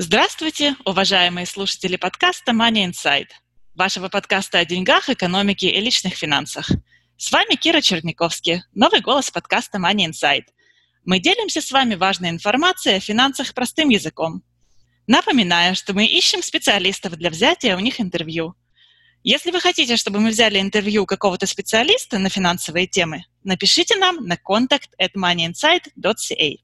Здравствуйте, уважаемые слушатели подкаста Money Insight, вашего подкаста о деньгах, экономике и личных финансах. С вами Кира Черниковский, новый голос подкаста Money Insight. Мы делимся с вами важной информацией о финансах простым языком. Напоминаю, что мы ищем специалистов для взятия у них интервью. Если вы хотите, чтобы мы взяли интервью какого-то специалиста на финансовые темы, напишите нам на contact at moneyinsight.ca.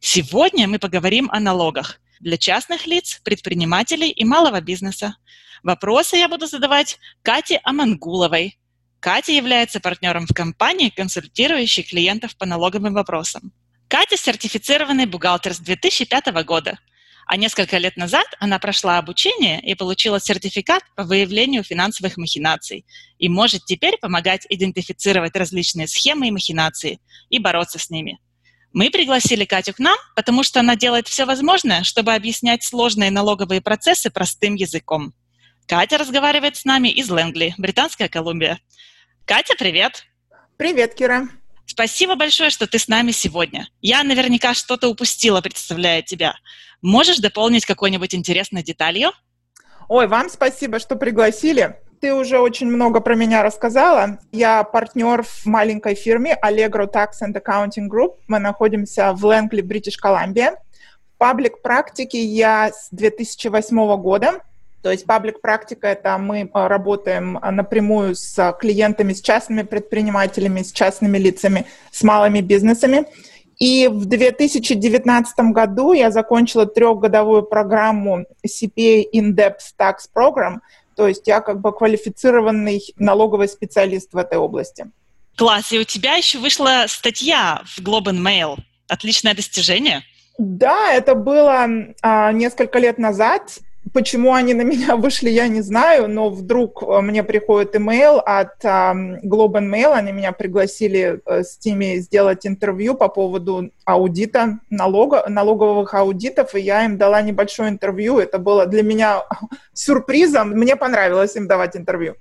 Сегодня мы поговорим о налогах – для частных лиц, предпринимателей и малого бизнеса. Вопросы я буду задавать Кате Амангуловой. Катя является партнером в компании, консультирующей клиентов по налоговым вопросам. Катя – сертифицированный бухгалтер с 2005 года, а несколько лет назад она прошла обучение и получила сертификат по выявлению финансовых махинаций и может теперь помогать идентифицировать различные схемы и махинации и бороться с ними – мы пригласили Катю к нам, потому что она делает все возможное, чтобы объяснять сложные налоговые процессы простым языком. Катя разговаривает с нами из Лэнгли, Британская Колумбия. Катя, привет! Привет, Кира! Спасибо большое, что ты с нами сегодня. Я наверняка что-то упустила, представляя тебя. Можешь дополнить какой-нибудь интересной деталью? Ой, вам спасибо, что пригласили. Ты уже очень много про меня рассказала. Я партнер в маленькой фирме Allegro Tax and Accounting Group. Мы находимся в Лэнгли, Бритиш Колумбия. В паблик практике я с 2008 года. То есть паблик практика это мы а, работаем напрямую с клиентами, с частными предпринимателями, с частными лицами, с малыми бизнесами. И в 2019 году я закончила трехгодовую программу CPA In-Depth Tax Program, то есть я как бы квалифицированный налоговый специалист в этой области. Класс. И у тебя еще вышла статья в Globe and Mail. Отличное достижение. Да, это было а, несколько лет назад. Почему они на меня вышли, я не знаю, но вдруг э, мне приходит имейл от Globe and Mail, они меня пригласили uh, с ними сделать интервью по поводу аудита, налога, налоговых аудитов, и я им дала небольшое интервью. Это было для меня сюрпризом. Мне понравилось им давать интервью.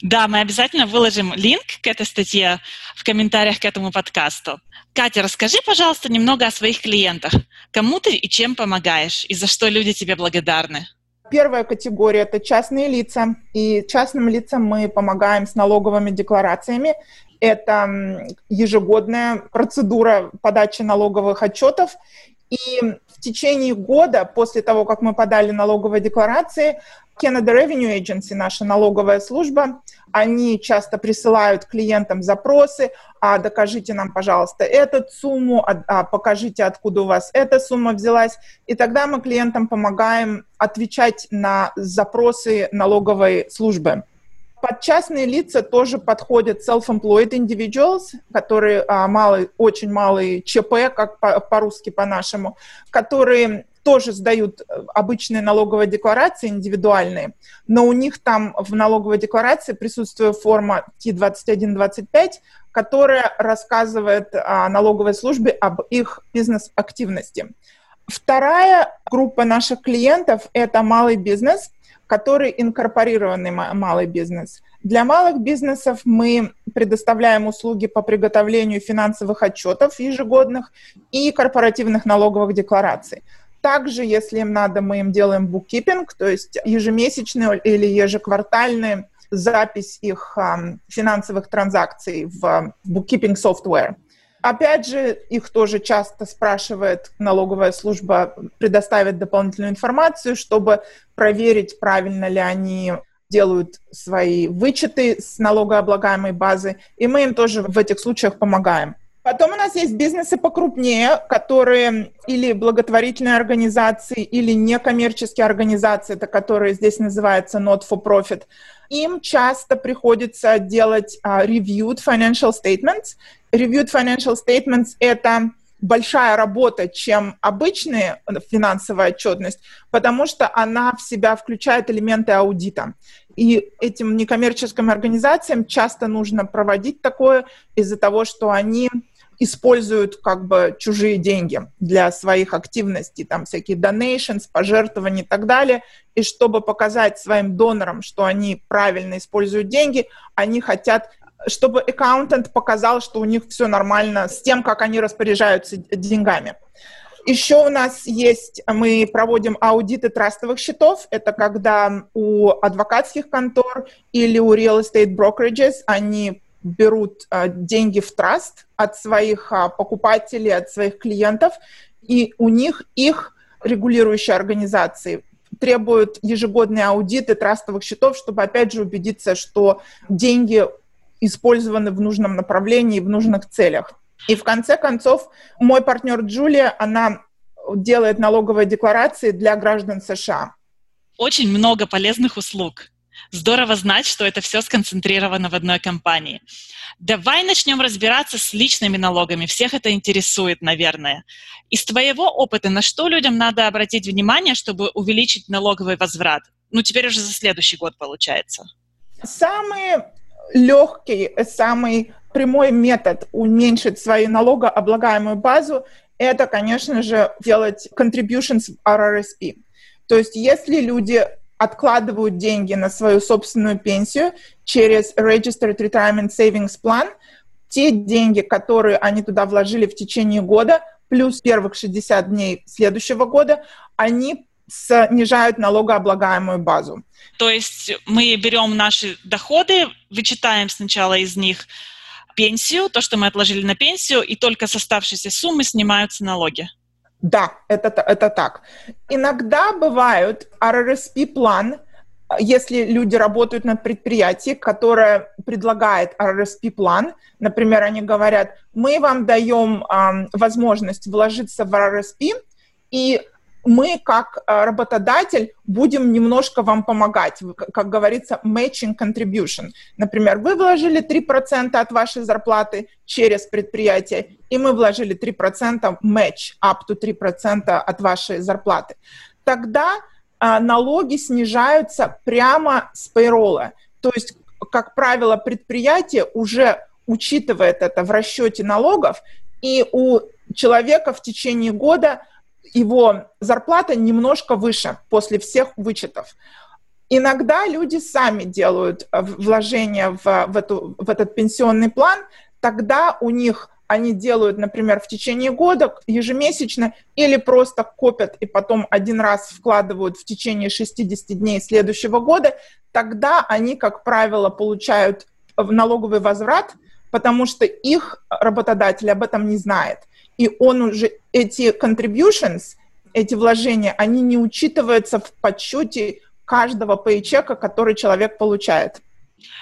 Да, мы обязательно выложим линк к этой статье в комментариях к этому подкасту. Катя, расскажи, пожалуйста, немного о своих клиентах. Кому ты и чем помогаешь, и за что люди тебе благодарны? Первая категория – это частные лица. И частным лицам мы помогаем с налоговыми декларациями. Это ежегодная процедура подачи налоговых отчетов. И в течение года, после того, как мы подали налоговые декларации, Canada Revenue Agency, наша налоговая служба, они часто присылают клиентам запросы, а докажите нам, пожалуйста, эту сумму, а, а покажите, откуда у вас эта сумма взялась. И тогда мы клиентам помогаем отвечать на запросы налоговой службы. Под частные лица тоже подходят self-employed individuals, которые а, малый, очень малый ЧП, как по- по-русски по-нашему, которые тоже сдают э, обычные налоговые декларации индивидуальные, но у них там в налоговой декларации присутствует форма T2125, которая рассказывает о налоговой службе об их бизнес-активности. Вторая группа наших клиентов – это малый бизнес, который инкорпорированный малый бизнес. Для малых бизнесов мы предоставляем услуги по приготовлению финансовых отчетов ежегодных и корпоративных налоговых деклараций. Также, если им надо, мы им делаем буккипинг, то есть ежемесячную или ежеквартальную запись их um, финансовых транзакций в bookkeeping software. Опять же, их тоже часто спрашивает налоговая служба предоставить дополнительную информацию, чтобы проверить, правильно ли они делают свои вычеты с налогооблагаемой базы, и мы им тоже в этих случаях помогаем. Потом у нас есть бизнесы покрупнее, которые или благотворительные организации, или некоммерческие организации, это которые здесь называются not for profit. Им часто приходится делать uh, reviewed financial statements. Reviewed financial statements — это большая работа, чем обычная финансовая отчетность, потому что она в себя включает элементы аудита. И этим некоммерческим организациям часто нужно проводить такое из-за того, что они используют как бы чужие деньги для своих активностей, там всякие donations, пожертвования и так далее. И чтобы показать своим донорам, что они правильно используют деньги, они хотят чтобы аккаунтант показал, что у них все нормально с тем, как они распоряжаются деньгами. Еще у нас есть, мы проводим аудиты трастовых счетов. Это когда у адвокатских контор или у real estate brokerages они берут а, деньги в траст от своих а, покупателей, от своих клиентов, и у них их регулирующие организации требуют ежегодные аудиты трастовых счетов, чтобы, опять же, убедиться, что деньги использованы в нужном направлении, в нужных целях. И в конце концов, мой партнер Джулия, она делает налоговые декларации для граждан США. Очень много полезных услуг. Здорово знать, что это все сконцентрировано в одной компании. Давай начнем разбираться с личными налогами. Всех это интересует, наверное. Из твоего опыта, на что людям надо обратить внимание, чтобы увеличить налоговый возврат? Ну, теперь уже за следующий год получается. Самый легкий, самый прямой метод уменьшить свою налогооблагаемую базу – это, конечно же, делать contributions в RRSP. То есть если люди откладывают деньги на свою собственную пенсию через Registered Retirement Savings Plan, те деньги, которые они туда вложили в течение года, плюс первых 60 дней следующего года, они снижают налогооблагаемую базу. То есть мы берем наши доходы, вычитаем сначала из них пенсию, то, что мы отложили на пенсию, и только с оставшейся суммы снимаются налоги. Да, это, это так. Иногда бывают RRSP-план, если люди работают на предприятии, которое предлагает RRSP-план, например, они говорят, мы вам даем э, возможность вложиться в RRSP, и мы, как э, работодатель, будем немножко вам помогать, как говорится, matching contribution. Например, вы вложили 3% от вашей зарплаты через предприятие, и мы вложили 3% match, up to 3% от вашей зарплаты. Тогда а, налоги снижаются прямо с пейролла. То есть, как правило, предприятие уже учитывает это в расчете налогов, и у человека в течение года его зарплата немножко выше после всех вычетов. Иногда люди сами делают э, вложения в, в, эту, в этот пенсионный план, тогда у них они делают, например, в течение года ежемесячно или просто копят и потом один раз вкладывают в течение 60 дней следующего года, тогда они, как правило, получают налоговый возврат, потому что их работодатель об этом не знает и он уже, эти contributions, эти вложения, они не учитываются в подсчете каждого пейчека, который человек получает.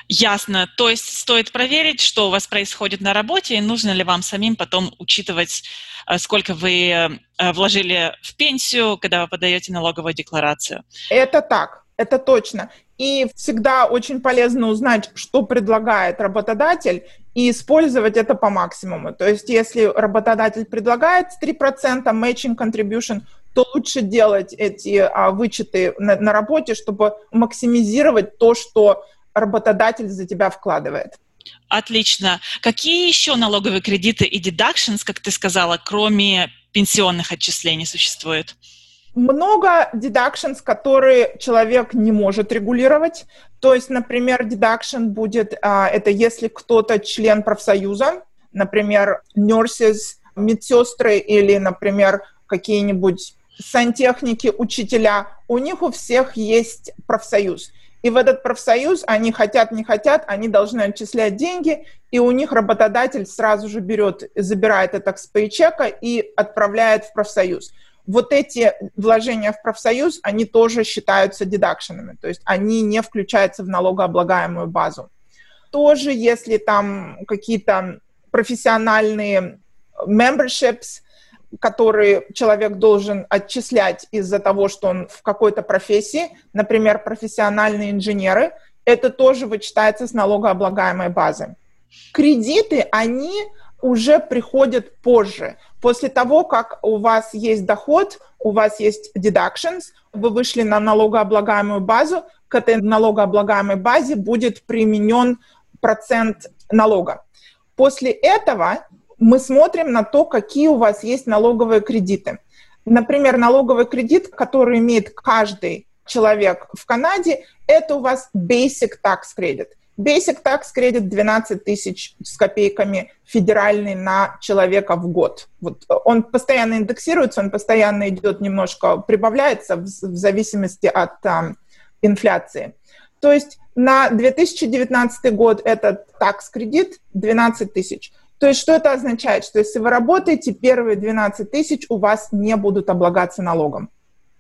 Ясно. То есть стоит проверить, что у вас происходит на работе, и нужно ли вам самим потом учитывать, э, сколько вы э, вложили в пенсию, когда вы подаете налоговую декларацию. Это так, это точно. И всегда очень полезно узнать, что предлагает работодатель, и использовать это по максимуму. То есть если работодатель предлагает 3% matching contribution, то лучше делать эти а, вычеты на, на работе, чтобы максимизировать то, что работодатель за тебя вкладывает. Отлично. Какие еще налоговые кредиты и deductions, как ты сказала, кроме пенсионных отчислений существуют? много deductions, которые человек не может регулировать. То есть, например, deduction будет, а, это если кто-то член профсоюза, например, nurses, медсестры или, например, какие-нибудь сантехники, учителя, у них у всех есть профсоюз. И в этот профсоюз они хотят, не хотят, они должны отчислять деньги, и у них работодатель сразу же берет, забирает это с пейчека и отправляет в профсоюз вот эти вложения в профсоюз, они тоже считаются дедакшенами, то есть они не включаются в налогооблагаемую базу. Тоже, если там какие-то профессиональные memberships, которые человек должен отчислять из-за того, что он в какой-то профессии, например, профессиональные инженеры, это тоже вычитается с налогооблагаемой базы. Кредиты, они уже приходят позже. После того, как у вас есть доход, у вас есть deductions, вы вышли на налогооблагаемую базу, к этой налогооблагаемой базе будет применен процент налога. После этого мы смотрим на то, какие у вас есть налоговые кредиты. Например, налоговый кредит, который имеет каждый человек в Канаде, это у вас Basic Tax Credit. Basic Tax Credit 12 тысяч с копейками федеральный на человека в год. Вот он постоянно индексируется, он постоянно идет немножко, прибавляется в, в зависимости от um, инфляции. То есть на 2019 год этот такс-кредит 12 тысяч. То есть что это означает? Что если вы работаете, первые 12 тысяч у вас не будут облагаться налогом.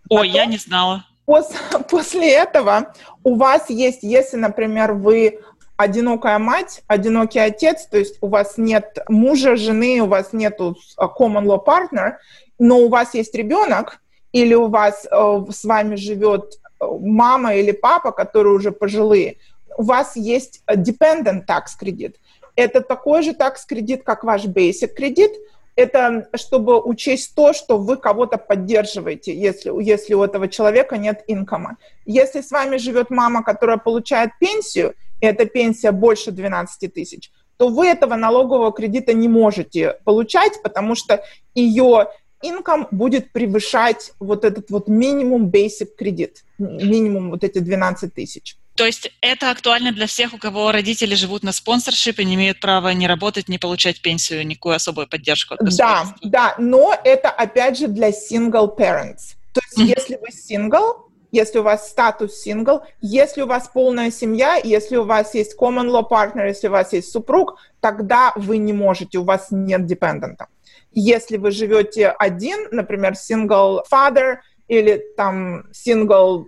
Ой, Потом, я не знала. После, этого у вас есть, если, например, вы одинокая мать, одинокий отец, то есть у вас нет мужа, жены, у вас нет common law partner, но у вас есть ребенок, или у вас э, с вами живет мама или папа, которые уже пожилые, у вас есть dependent tax кредит. Это такой же tax кредит, как ваш basic кредит. Это чтобы учесть то, что вы кого-то поддерживаете, если, если у этого человека нет инкома. Если с вами живет мама, которая получает пенсию, и эта пенсия больше 12 тысяч, то вы этого налогового кредита не можете получать, потому что ее income будет превышать вот этот вот минимум basic кредит, минимум вот эти 12 тысяч. То есть это актуально для всех, у кого родители живут на спонсоршип и не имеют права не работать, не получать пенсию, никакую особую поддержку от Да, да, но это опять же для single parents. То есть mm-hmm. если вы single, если у вас статус сингл, если у вас полная семья, если у вас есть common law partner, если у вас есть супруг, тогда вы не можете, у вас нет депендента. Если вы живете один, например, single father или там single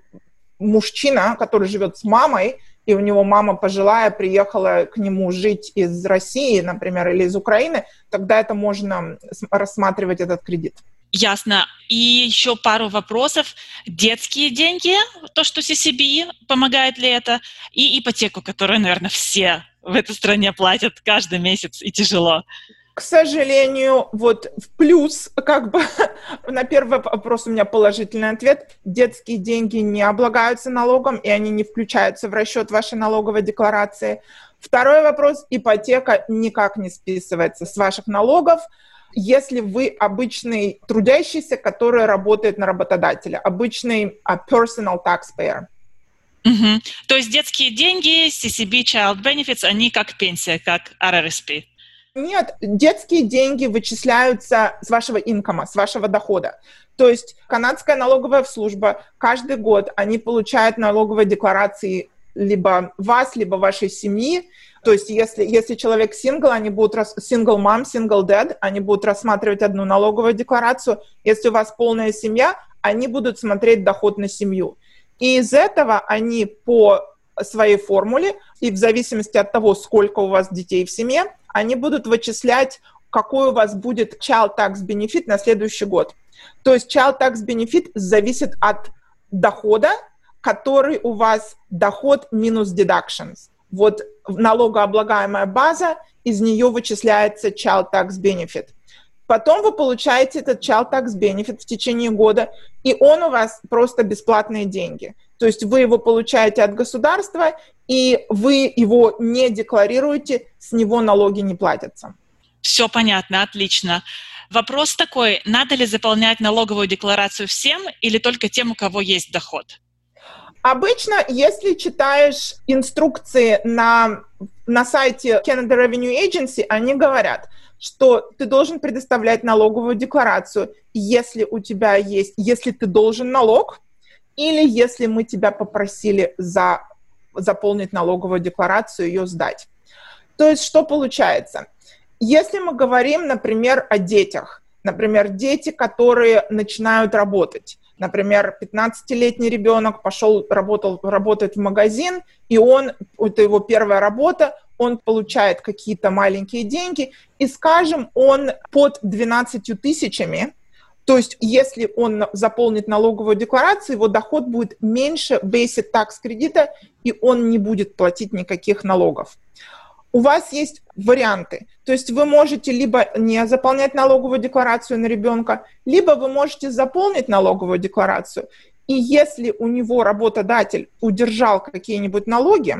мужчина, который живет с мамой, и у него мама пожилая приехала к нему жить из России, например, или из Украины, тогда это можно рассматривать этот кредит. Ясно. И еще пару вопросов. Детские деньги, то, что CCB, помогает ли это? И ипотеку, которую, наверное, все в этой стране платят каждый месяц, и тяжело к сожалению, вот в плюс, как бы, на первый вопрос у меня положительный ответ. Детские деньги не облагаются налогом, и они не включаются в расчет вашей налоговой декларации. Второй вопрос. Ипотека никак не списывается с ваших налогов, если вы обычный трудящийся, который работает на работодателя, обычный uh, personal taxpayer. Угу. То есть детские деньги, CCB, Child Benefits, они как пенсия, как RRSP? Нет, детские деньги вычисляются с вашего инкома, с вашего дохода. То есть канадская налоговая служба каждый год они получают налоговые декларации либо вас, либо вашей семьи. То есть если, если человек сингл, они будут single mom, single dad, они будут рассматривать одну налоговую декларацию. Если у вас полная семья, они будут смотреть доход на семью. И из этого они по своей формуле, и в зависимости от того, сколько у вас детей в семье, они будут вычислять, какой у вас будет child tax benefit на следующий год. То есть child tax benefit зависит от дохода, который у вас доход минус deductions. Вот налогооблагаемая база, из нее вычисляется child tax benefit. Потом вы получаете этот child tax benefit в течение года, и он у вас просто бесплатные деньги. То есть вы его получаете от государства, и вы его не декларируете, с него налоги не платятся. Все понятно, отлично. Вопрос такой, надо ли заполнять налоговую декларацию всем или только тем, у кого есть доход? Обычно, если читаешь инструкции на, на сайте Canada Revenue Agency, они говорят, что ты должен предоставлять налоговую декларацию, если у тебя есть, если ты должен налог, или если мы тебя попросили за, заполнить налоговую декларацию, ее сдать. То есть что получается? Если мы говорим, например, о детях, например, дети, которые начинают работать, например, 15-летний ребенок пошел, работал, работает в магазин, и он, это его первая работа, он получает какие-то маленькие деньги, и, скажем, он под 12 тысячами то есть, если он заполнит налоговую декларацию, его доход будет меньше basic tax кредита, и он не будет платить никаких налогов. у вас есть варианты. То есть вы можете либо не заполнять налоговую декларацию на ребенка, либо вы можете заполнить налоговую декларацию. И если у него работодатель удержал какие-нибудь налоги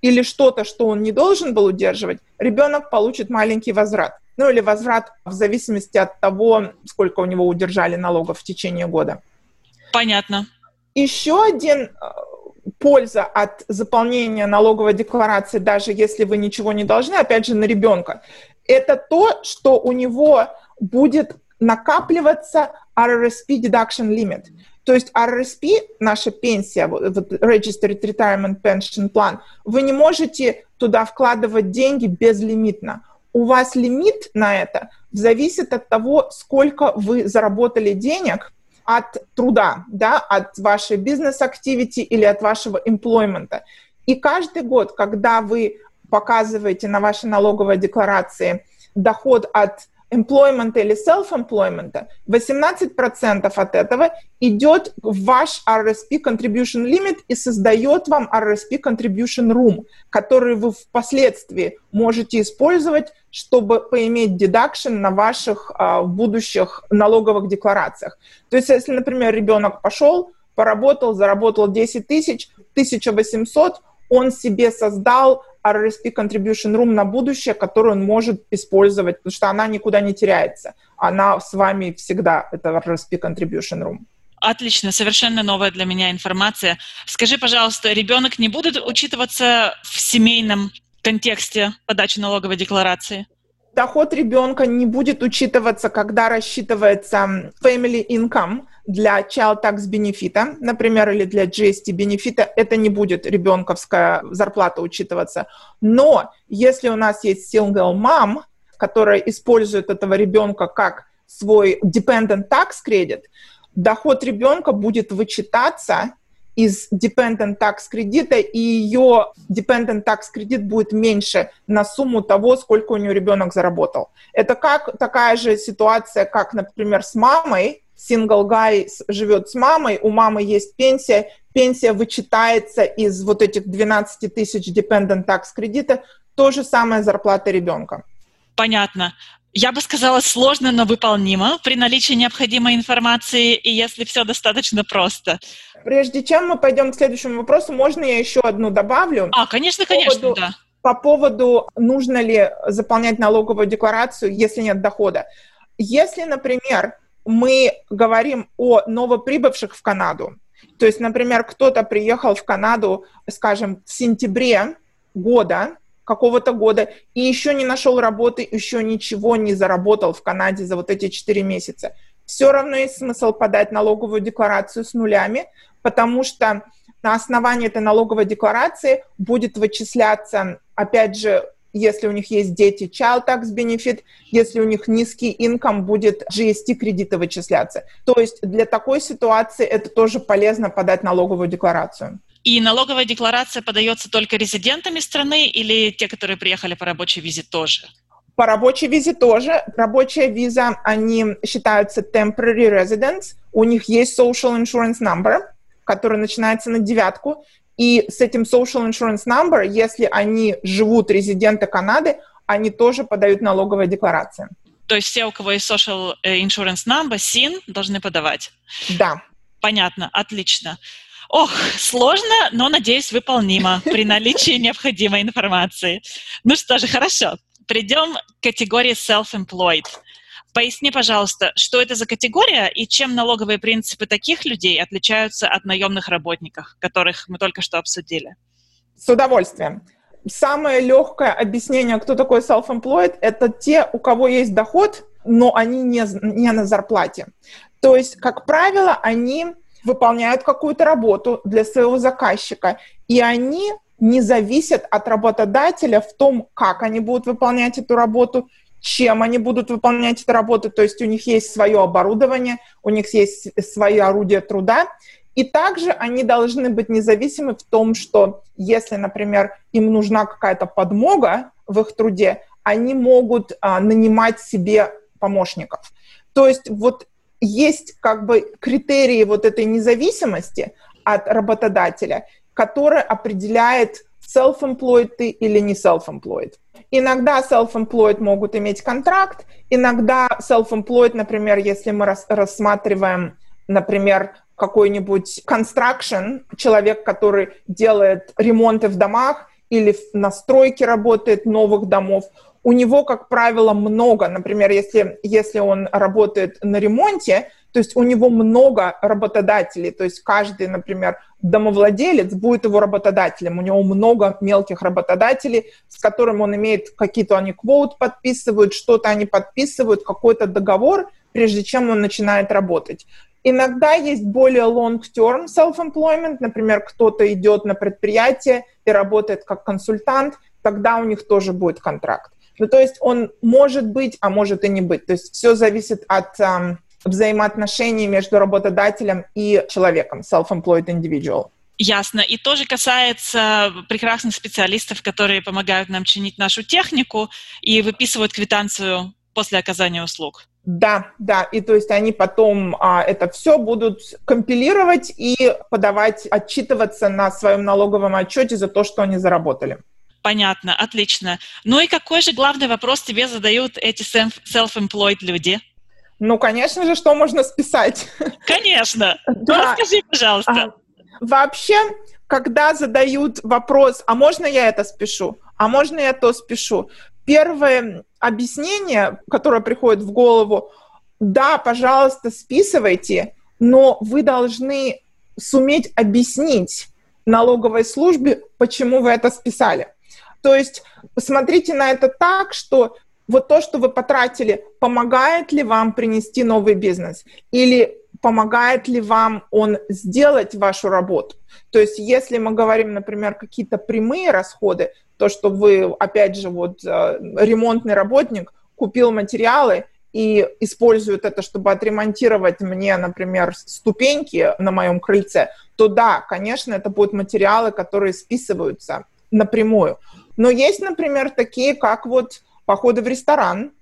или что-то, что он не должен был удерживать, ребенок получит маленький возврат. Ну или возврат в зависимости от того, сколько у него удержали налогов в течение года. Понятно. Еще один э, польза от заполнения налоговой декларации, даже если вы ничего не должны, опять же, на ребенка, это то, что у него будет накапливаться RRSP deduction limit. То есть RRSP, наша пенсия, Registered Retirement Pension Plan, вы не можете туда вкладывать деньги безлимитно. У вас лимит на это зависит от того, сколько вы заработали денег – от труда, да, от вашей бизнес-активити или от вашего эмплоймента. И каждый год, когда вы показываете на вашей налоговой декларации доход от employment или self-employment, 18% от этого идет в ваш RSP contribution limit и создает вам RSP contribution room, который вы впоследствии можете использовать, чтобы поиметь deduction на ваших а, будущих налоговых декларациях. То есть, если, например, ребенок пошел, поработал, заработал 10 тысяч, 1800, он себе создал RRSP Contribution Room на будущее, которую он может использовать, потому что она никуда не теряется. Она с вами всегда, это RRSP Contribution Room. Отлично, совершенно новая для меня информация. Скажи, пожалуйста, ребенок не будет учитываться в семейном контексте подачи налоговой декларации? Доход ребенка не будет учитываться, когда рассчитывается family income для child tax бенефита, например, или для GST бенефита. Это не будет ребенковская зарплата учитываться. Но если у нас есть single mom, которая использует этого ребенка как свой dependent tax credit, доход ребенка будет вычитаться из dependent tax кредита, и ее dependent tax кредит будет меньше на сумму того, сколько у нее ребенок заработал. Это как такая же ситуация, как, например, с мамой. Guy живет с мамой, у мамы есть пенсия, пенсия вычитается из вот этих 12 тысяч dependent tax кредита, то же самое зарплата ребенка. Понятно. Я бы сказала, сложно, но выполнимо при наличии необходимой информации и если все достаточно просто. Прежде чем мы пойдем к следующему вопросу, можно я еще одну добавлю? А, конечно, конечно, поводу, да. По поводу, нужно ли заполнять налоговую декларацию, если нет дохода. Если, например, мы говорим о новоприбывших в Канаду, то есть, например, кто-то приехал в Канаду, скажем, в сентябре года, какого-то года и еще не нашел работы, еще ничего не заработал в Канаде за вот эти 4 месяца. Все равно есть смысл подать налоговую декларацию с нулями, потому что на основании этой налоговой декларации будет вычисляться, опять же, если у них есть дети, child tax benefit, если у них низкий income, будет GST кредиты вычисляться. То есть для такой ситуации это тоже полезно подать налоговую декларацию. И налоговая декларация подается только резидентами страны или те, которые приехали по рабочей визе тоже? По рабочей визе тоже. Рабочая виза, они считаются temporary residents. У них есть social insurance number, который начинается на девятку. И с этим social insurance number, если они живут резиденты Канады, они тоже подают налоговые декларации. То есть все, у кого есть social insurance number, SIN, должны подавать? Да. Понятно, отлично. Ох, сложно, но, надеюсь, выполнимо при наличии необходимой информации. Ну что же, хорошо. Придем к категории self-employed. Поясни, пожалуйста, что это за категория и чем налоговые принципы таких людей отличаются от наемных работников, которых мы только что обсудили? С удовольствием. Самое легкое объяснение, кто такой self-employed, это те, у кого есть доход, но они не, не на зарплате. То есть, как правило, они выполняют какую-то работу для своего заказчика, и они не зависят от работодателя в том, как они будут выполнять эту работу, чем они будут выполнять эту работу, то есть у них есть свое оборудование, у них есть свои орудия труда, и также они должны быть независимы в том, что если, например, им нужна какая-то подмога в их труде, они могут а, нанимать себе помощников. То есть вот есть как бы критерии вот этой независимости от работодателя, который определяет, self-employed ты или не self-employed. Иногда self-employed могут иметь контракт, иногда self-employed, например, если мы рас рассматриваем, например, какой-нибудь construction, человек, который делает ремонты в домах или на стройке работает новых домов, у него, как правило, много, например, если, если он работает на ремонте, то есть у него много работодателей, то есть каждый, например, домовладелец будет его работодателем, у него много мелких работодателей, с которыми он имеет какие-то они квот подписывают, что-то они подписывают, какой-то договор, прежде чем он начинает работать. Иногда есть более long-term self-employment, например, кто-то идет на предприятие и работает как консультант, тогда у них тоже будет контракт. Ну, то есть он может быть, а может и не быть. То есть все зависит от um, взаимоотношений между работодателем и человеком, self-employed individual. Ясно. И тоже касается прекрасных специалистов, которые помогают нам чинить нашу технику и выписывают квитанцию после оказания услуг. Да, да, и то есть они потом а, это все будут компилировать и подавать, отчитываться на своем налоговом отчете за то, что они заработали. Понятно, отлично. Ну и какой же главный вопрос тебе задают эти self-employed люди? Ну, конечно же, что можно списать? Конечно. Да. Ну, расскажи, пожалуйста. А, вообще, когда задают вопрос, а можно я это спешу? А можно я то спешу? Первое объяснение, которое приходит в голову, да, пожалуйста, списывайте, но вы должны суметь объяснить налоговой службе, почему вы это списали. То есть посмотрите на это так, что вот то, что вы потратили, помогает ли вам принести новый бизнес? Или помогает ли вам он сделать вашу работу? То есть, если мы говорим, например, какие-то прямые расходы, то, что вы, опять же, вот э, ремонтный работник купил материалы и использует это, чтобы отремонтировать мне, например, ступеньки на моем крыльце, то да, конечно, это будут материалы, которые списываются напрямую. Но есть, например, такие, как вот походы в ресторан.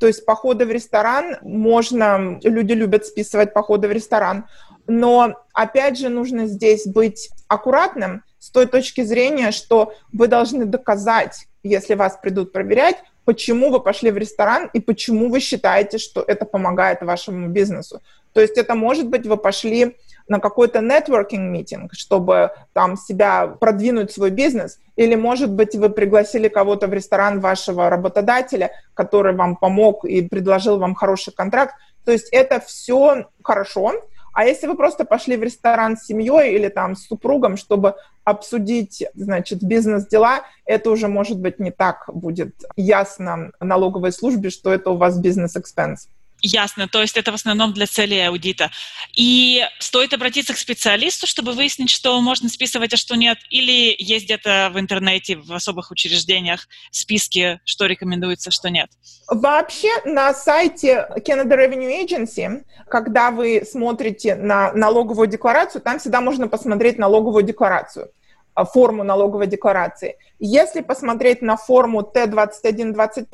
То есть походы в ресторан можно, люди любят списывать походы в ресторан, но опять же нужно здесь быть аккуратным с той точки зрения, что вы должны доказать, если вас придут проверять, почему вы пошли в ресторан и почему вы считаете, что это помогает вашему бизнесу. То есть это может быть, вы пошли на какой-то networking митинг, чтобы там себя продвинуть свой бизнес, или, может быть, вы пригласили кого-то в ресторан вашего работодателя, который вам помог и предложил вам хороший контракт. То есть это все хорошо, а если вы просто пошли в ресторан с семьей или там с супругом, чтобы обсудить, значит, бизнес-дела, это уже, может быть, не так будет ясно налоговой службе, что это у вас бизнес-экспенс. Ясно, то есть это в основном для целей аудита. И стоит обратиться к специалисту, чтобы выяснить, что можно списывать, а что нет, или есть где-то в интернете, в особых учреждениях списки, что рекомендуется, что нет? Вообще на сайте Canada Revenue Agency, когда вы смотрите на налоговую декларацию, там всегда можно посмотреть налоговую декларацию а, форму налоговой декларации. Если посмотреть на форму T2125,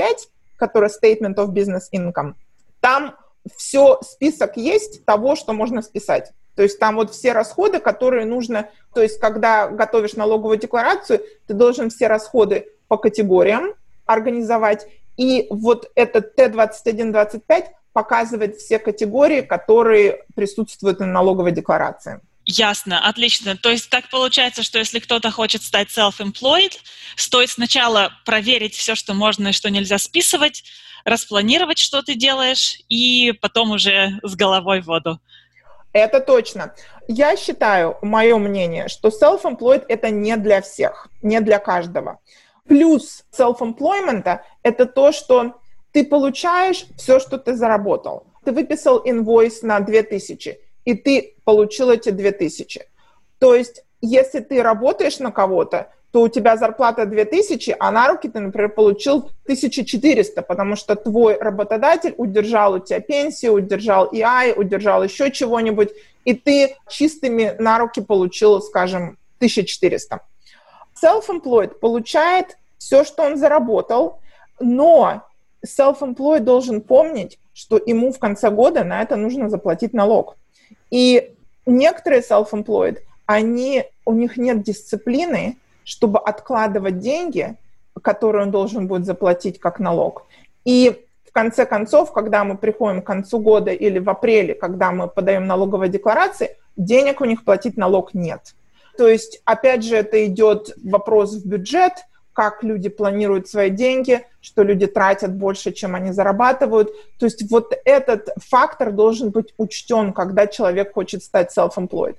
которая Statement of Business Income, там все, список есть того, что можно списать. То есть там вот все расходы, которые нужно, то есть когда готовишь налоговую декларацию, ты должен все расходы по категориям организовать, и вот этот Т-2125 показывает все категории, которые присутствуют на налоговой декларации. Ясно, отлично. То есть так получается, что если кто-то хочет стать self-employed, стоит сначала проверить все, что можно и что нельзя списывать, распланировать, что ты делаешь, и потом уже с головой в воду. Это точно. Я считаю, мое мнение, что self-employed это не для всех, не для каждого. Плюс self-employment это то, что ты получаешь все, что ты заработал. Ты выписал инвойс на 2000, и ты получил эти 2000. То есть, если ты работаешь на кого-то, то у тебя зарплата 2000, а на руки ты, например, получил 1400, потому что твой работодатель удержал у тебя пенсию, удержал EI, удержал еще чего-нибудь, и ты чистыми на руки получил, скажем, 1400. Self-employed получает все, что он заработал, но self-employed должен помнить, что ему в конце года на это нужно заплатить налог. И некоторые self-employed, они, у них нет дисциплины, чтобы откладывать деньги, которые он должен будет заплатить как налог. И в конце концов, когда мы приходим к концу года или в апреле, когда мы подаем налоговые декларации, денег у них платить налог нет. То есть, опять же, это идет вопрос в бюджет, как люди планируют свои деньги, что люди тратят больше, чем они зарабатывают. То есть вот этот фактор должен быть учтен, когда человек хочет стать self-employed.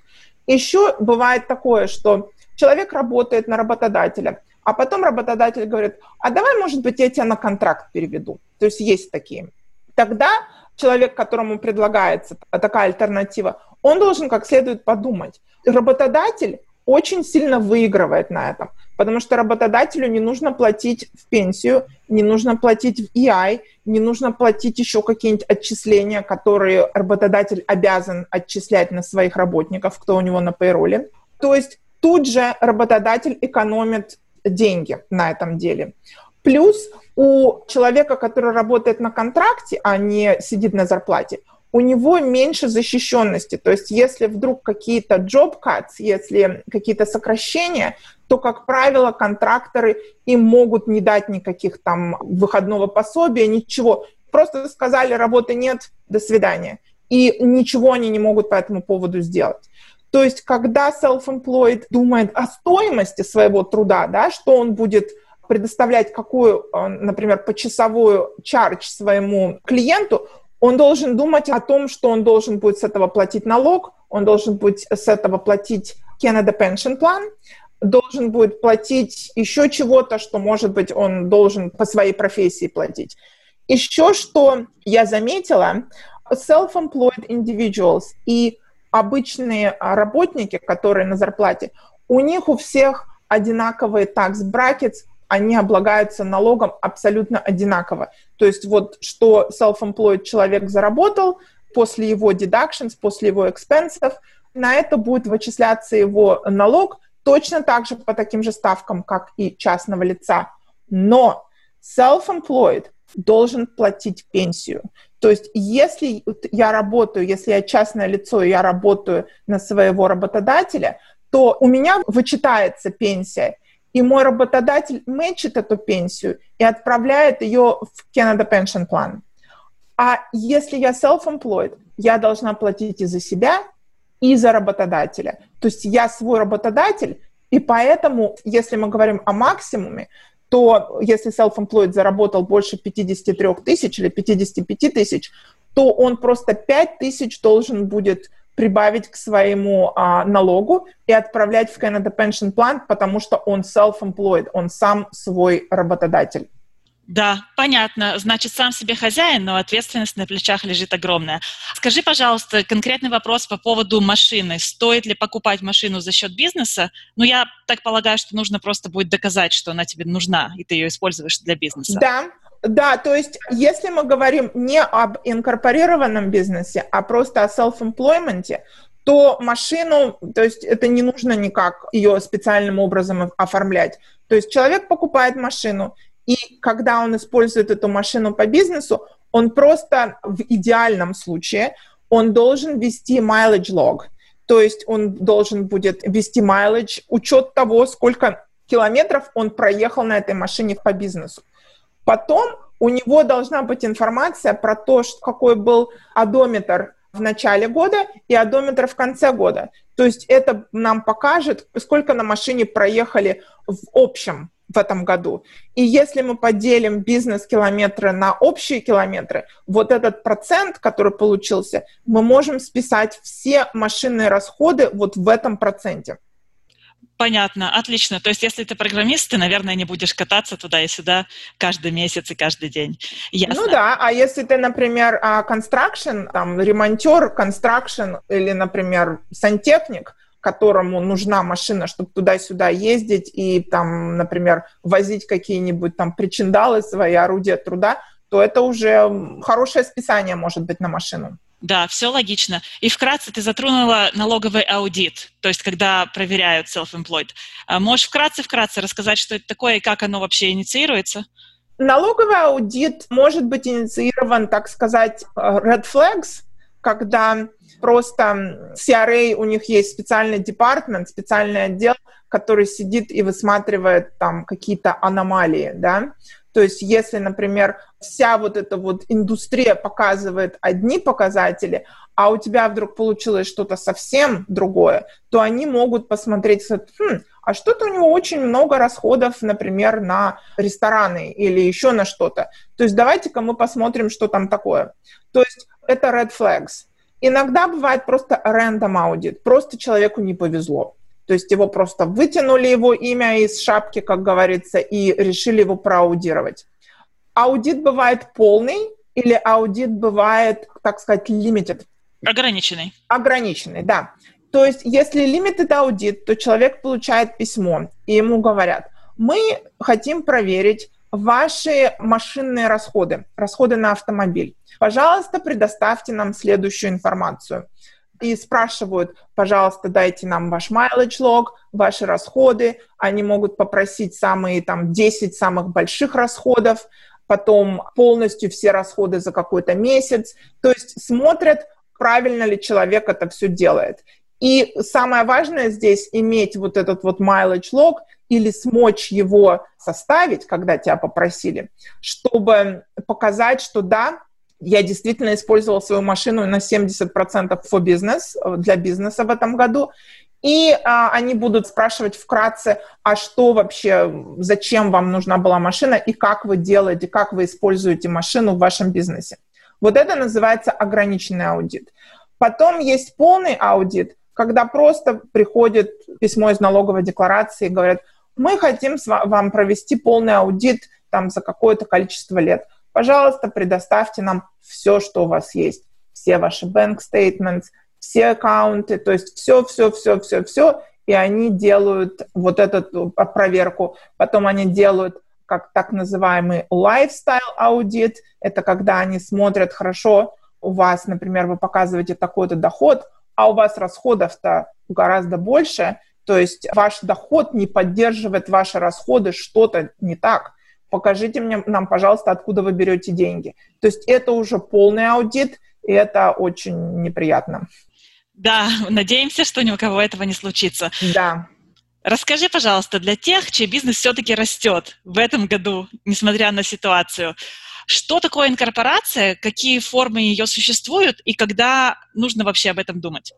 Еще бывает такое, что человек работает на работодателя, а потом работодатель говорит, а давай, может быть, я тебя на контракт переведу. То есть есть такие. Тогда человек, которому предлагается такая альтернатива, он должен как следует подумать. Работодатель очень сильно выигрывает на этом, потому что работодателю не нужно платить в пенсию, не нужно платить в EI, не нужно платить еще какие-нибудь отчисления, которые работодатель обязан отчислять на своих работников, кто у него на пейроле. То есть тут же работодатель экономит деньги на этом деле. Плюс у человека, который работает на контракте, а не сидит на зарплате, у него меньше защищенности. То есть если вдруг какие-то job cuts, если какие-то сокращения, то, как правило, контракторы им могут не дать никаких там выходного пособия, ничего. Просто сказали, работы нет, до свидания. И ничего они не могут по этому поводу сделать. То есть, когда self-employed думает о стоимости своего труда, да, что он будет предоставлять какую, э, например, почасовую charge своему клиенту, он должен думать о том, что он должен будет с этого платить налог, он должен будет с этого платить Canada Pension Plan, должен будет платить еще чего-то, что, может быть, он должен по своей профессии платить. Еще что я заметила, self-employed individuals и обычные работники, которые на зарплате, у них у всех одинаковые tax brackets, они облагаются налогом абсолютно одинаково. То есть вот что self-employed человек заработал, после его deductions, после его expenses, на это будет вычисляться его налог точно так же по таким же ставкам, как и частного лица. Но self-employed должен платить пенсию. То есть если я работаю, если я частное лицо, и я работаю на своего работодателя, то у меня вычитается пенсия, и мой работодатель мэчит эту пенсию и отправляет ее в Canada Pension Plan. А если я self-employed, я должна платить и за себя, и за работодателя. То есть я свой работодатель, и поэтому, если мы говорим о максимуме, то если self-employed заработал больше 53 тысяч или 55 тысяч, то он просто 5 тысяч должен будет прибавить к своему а, налогу и отправлять в Canada Pension Plan, потому что он self-employed, он сам свой работодатель. Да, понятно. Значит, сам себе хозяин, но ответственность на плечах лежит огромная. Скажи, пожалуйста, конкретный вопрос по поводу машины. Стоит ли покупать машину за счет бизнеса? Ну, я так полагаю, что нужно просто будет доказать, что она тебе нужна, и ты ее используешь для бизнеса. Да, да, то есть если мы говорим не об инкорпорированном бизнесе, а просто о self-employment, то машину, то есть это не нужно никак ее специальным образом оформлять. То есть человек покупает машину, и когда он использует эту машину по бизнесу, он просто в идеальном случае, он должен вести mileage log, то есть он должен будет вести mileage, учет того, сколько километров он проехал на этой машине по бизнесу. Потом у него должна быть информация про то, что, какой был одометр в начале года и одометр в конце года. То есть это нам покажет, сколько на машине проехали в общем в этом году. И если мы поделим бизнес-километры на общие километры, вот этот процент, который получился, мы можем списать все машинные расходы вот в этом проценте. Понятно, отлично. То есть, если ты программист, ты, наверное, не будешь кататься туда и сюда каждый месяц и каждый день. Ясно. Ну да, а если ты, например, а, construction, там, ремонтер, construction или, например, сантехник, которому нужна машина, чтобы туда-сюда ездить и там, например, возить какие-нибудь там причиндалы, свои орудия труда, то это уже хорошее списание может быть на машину. Да, все логично. И вкратце ты затронула налоговый аудит, то есть когда проверяют self-employed. А можешь вкратце-вкратце рассказать, что это такое и как оно вообще инициируется? Налоговый аудит может быть инициирован, так сказать, э, red flags, когда просто CRA, у них есть специальный департмент, специальный отдел, который сидит и высматривает там какие-то аномалии, да. То есть если, например, вся вот эта вот индустрия показывает одни показатели, а у тебя вдруг получилось что-то совсем другое, то они могут посмотреть, хм, а что-то у него очень много расходов, например, на рестораны или еще на что-то. То есть давайте-ка мы посмотрим, что там такое. То есть это red flags. Иногда бывает просто random audit, просто человеку не повезло. То есть его просто вытянули его имя из шапки, как говорится, и решили его проаудировать. Аудит бывает полный или аудит бывает, так сказать, limited? Ограниченный. Ограниченный, да. То есть если limited аудит, то человек получает письмо, и ему говорят, мы хотим проверить ваши машинные расходы, расходы на автомобиль. Пожалуйста, предоставьте нам следующую информацию и спрашивают, пожалуйста, дайте нам ваш mileage log, ваши расходы. Они могут попросить самые там 10 самых больших расходов, потом полностью все расходы за какой-то месяц. То есть смотрят, правильно ли человек это все делает. И самое важное здесь иметь вот этот вот mileage log или смочь его составить, когда тебя попросили, чтобы показать, что да, я действительно использовал свою машину на 70% for business, э, для бизнеса в этом году. И а, они будут спрашивать вкратце, а что вообще, зачем вам нужна была машина и как вы делаете, как вы используете машину в вашем бизнесе. Вот это называется ограниченный аудит. Потом есть полный аудит, когда просто приходит письмо из налоговой декларации и говорят, мы хотим вам провести полный аудит там за какое-то количество лет – Пожалуйста, предоставьте нам все, что у вас есть. Все ваши bank statements, все аккаунты, то есть все, все, все, все, все, и они делают вот эту проверку. Потом они делают как так называемый lifestyle аудит. Это когда они смотрят, хорошо, у вас, например, вы показываете такой-то доход, а у вас расходов-то гораздо больше, то есть ваш доход не поддерживает ваши расходы, что-то не так покажите мне, нам, пожалуйста, откуда вы берете деньги. То есть это уже полный аудит, и это очень неприятно. Да, надеемся, что ни у кого этого не случится. Да. Расскажи, пожалуйста, для тех, чей бизнес все-таки растет в этом году, несмотря на ситуацию, что такое инкорпорация, какие формы ее существуют и когда нужно вообще об этом думать?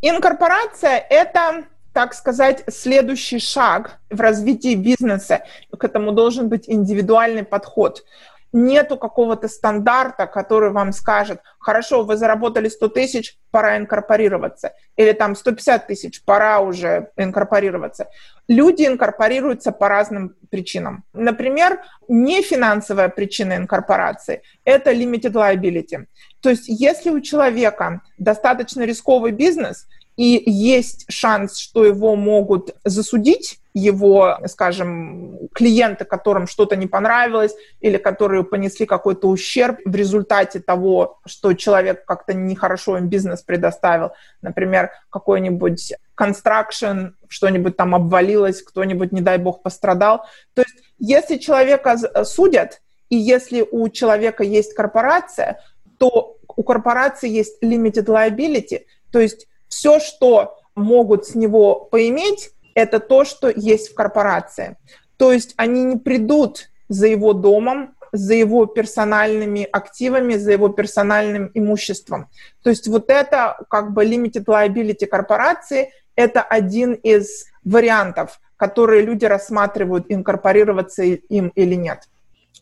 Инкорпорация – это так сказать, следующий шаг в развитии бизнеса. К этому должен быть индивидуальный подход. Нету какого-то стандарта, который вам скажет, хорошо, вы заработали 100 тысяч, пора инкорпорироваться. Или там 150 тысяч, пора уже инкорпорироваться. Люди инкорпорируются по разным причинам. Например, не финансовая причина инкорпорации – это limited liability. То есть если у человека достаточно рисковый бизнес – и есть шанс, что его могут засудить, его, скажем, клиенты, которым что-то не понравилось или которые понесли какой-то ущерб в результате того, что человек как-то нехорошо им бизнес предоставил. Например, какой-нибудь construction, что-нибудь там обвалилось, кто-нибудь, не дай бог, пострадал. То есть если человека судят, и если у человека есть корпорация, то у корпорации есть limited liability, то есть все, что могут с него поиметь, это то, что есть в корпорации. То есть они не придут за его домом, за его персональными активами, за его персональным имуществом. То есть вот это как бы limited liability корпорации, это один из вариантов, которые люди рассматривают, инкорпорироваться им или нет.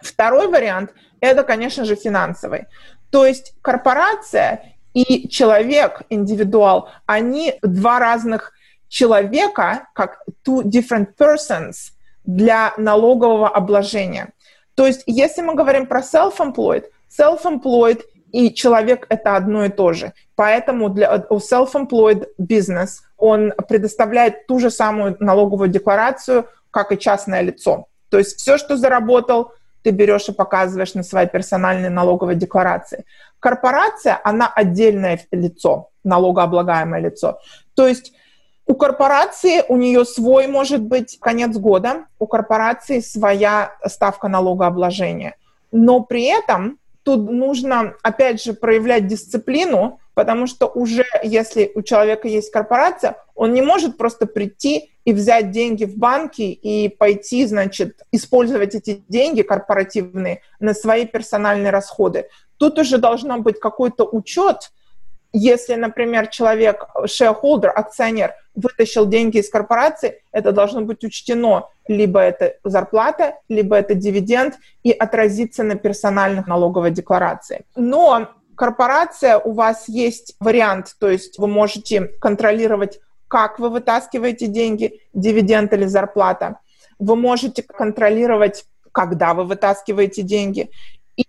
Второй вариант – это, конечно же, финансовый. То есть корпорация и человек, индивидуал, они два разных человека, как two different persons для налогового обложения. То есть, если мы говорим про self-employed, self-employed и человек — это одно и то же. Поэтому для self-employed бизнес, он предоставляет ту же самую налоговую декларацию, как и частное лицо. То есть все, что заработал, ты берешь и показываешь на своей персональной налоговой декларации. Корпорация, она отдельное лицо, налогооблагаемое лицо. То есть у корпорации, у нее свой, может быть, конец года, у корпорации своя ставка налогообложения. Но при этом тут нужно, опять же, проявлять дисциплину, потому что уже если у человека есть корпорация, он не может просто прийти и взять деньги в банке и пойти, значит, использовать эти деньги корпоративные на свои персональные расходы. Тут уже должно быть какой-то учет, если, например, человек, shareholder, акционер, вытащил деньги из корпорации, это должно быть учтено. Либо это зарплата, либо это дивиденд и отразиться на персональных налоговой декларации. Но корпорация, у вас есть вариант, то есть вы можете контролировать, как вы вытаскиваете деньги, дивиденд или зарплата. Вы можете контролировать, когда вы вытаскиваете деньги. И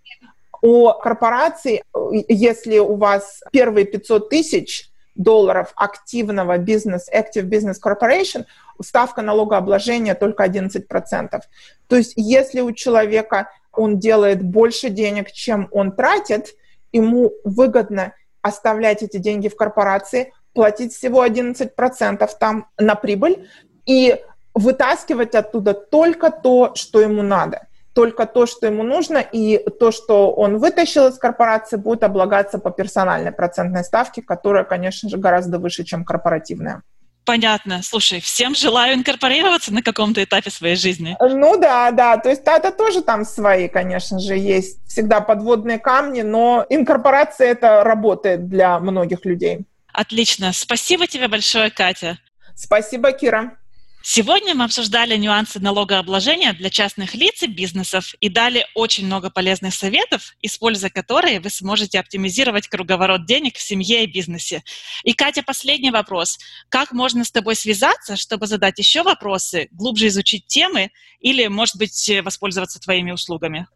у корпорации, если у вас первые 500 тысяч долларов активного бизнес, Active Business Corporation, ставка налогообложения только 11%. То есть если у человека он делает больше денег, чем он тратит, ему выгодно оставлять эти деньги в корпорации, платить всего 11% там на прибыль и вытаскивать оттуда только то, что ему надо только то, что ему нужно, и то, что он вытащил из корпорации, будет облагаться по персональной процентной ставке, которая, конечно же, гораздо выше, чем корпоративная. Понятно. Слушай, всем желаю инкорпорироваться на каком-то этапе своей жизни. Ну да, да. То есть это тоже там свои, конечно же, есть всегда подводные камни, но инкорпорация это работает для многих людей. Отлично. Спасибо тебе большое, Катя. Спасибо, Кира. Сегодня мы обсуждали нюансы налогообложения для частных лиц и бизнесов и дали очень много полезных советов, используя которые вы сможете оптимизировать круговорот денег в семье и бизнесе. И, Катя, последний вопрос. Как можно с тобой связаться, чтобы задать еще вопросы, глубже изучить темы или, может быть, воспользоваться твоими услугами?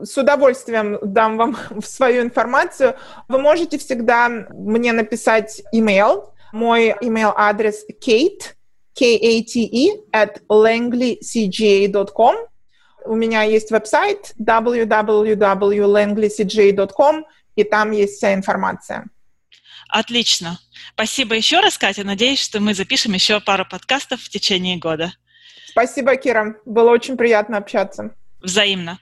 с удовольствием дам вам свою информацию. Вы можете всегда мне написать email. Мой email адрес kate K-A-T-E at langleycga.com. У меня есть веб-сайт www.langleycga.com, и там есть вся информация. Отлично. Спасибо еще раз, Катя. Надеюсь, что мы запишем еще пару подкастов в течение года. Спасибо, Кира. Было очень приятно общаться. Взаимно.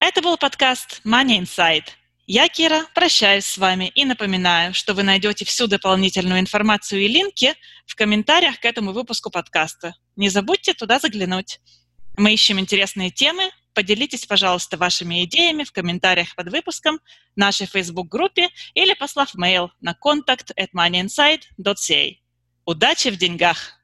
Это был подкаст Money Inside. Я, Кира, прощаюсь с вами и напоминаю, что вы найдете всю дополнительную информацию и линки в комментариях к этому выпуску подкаста. Не забудьте туда заглянуть. Мы ищем интересные темы. Поделитесь, пожалуйста, вашими идеями в комментариях под выпуском, нашей Facebook-группе или послав mail на contact at moneyinside.ca. Удачи в деньгах!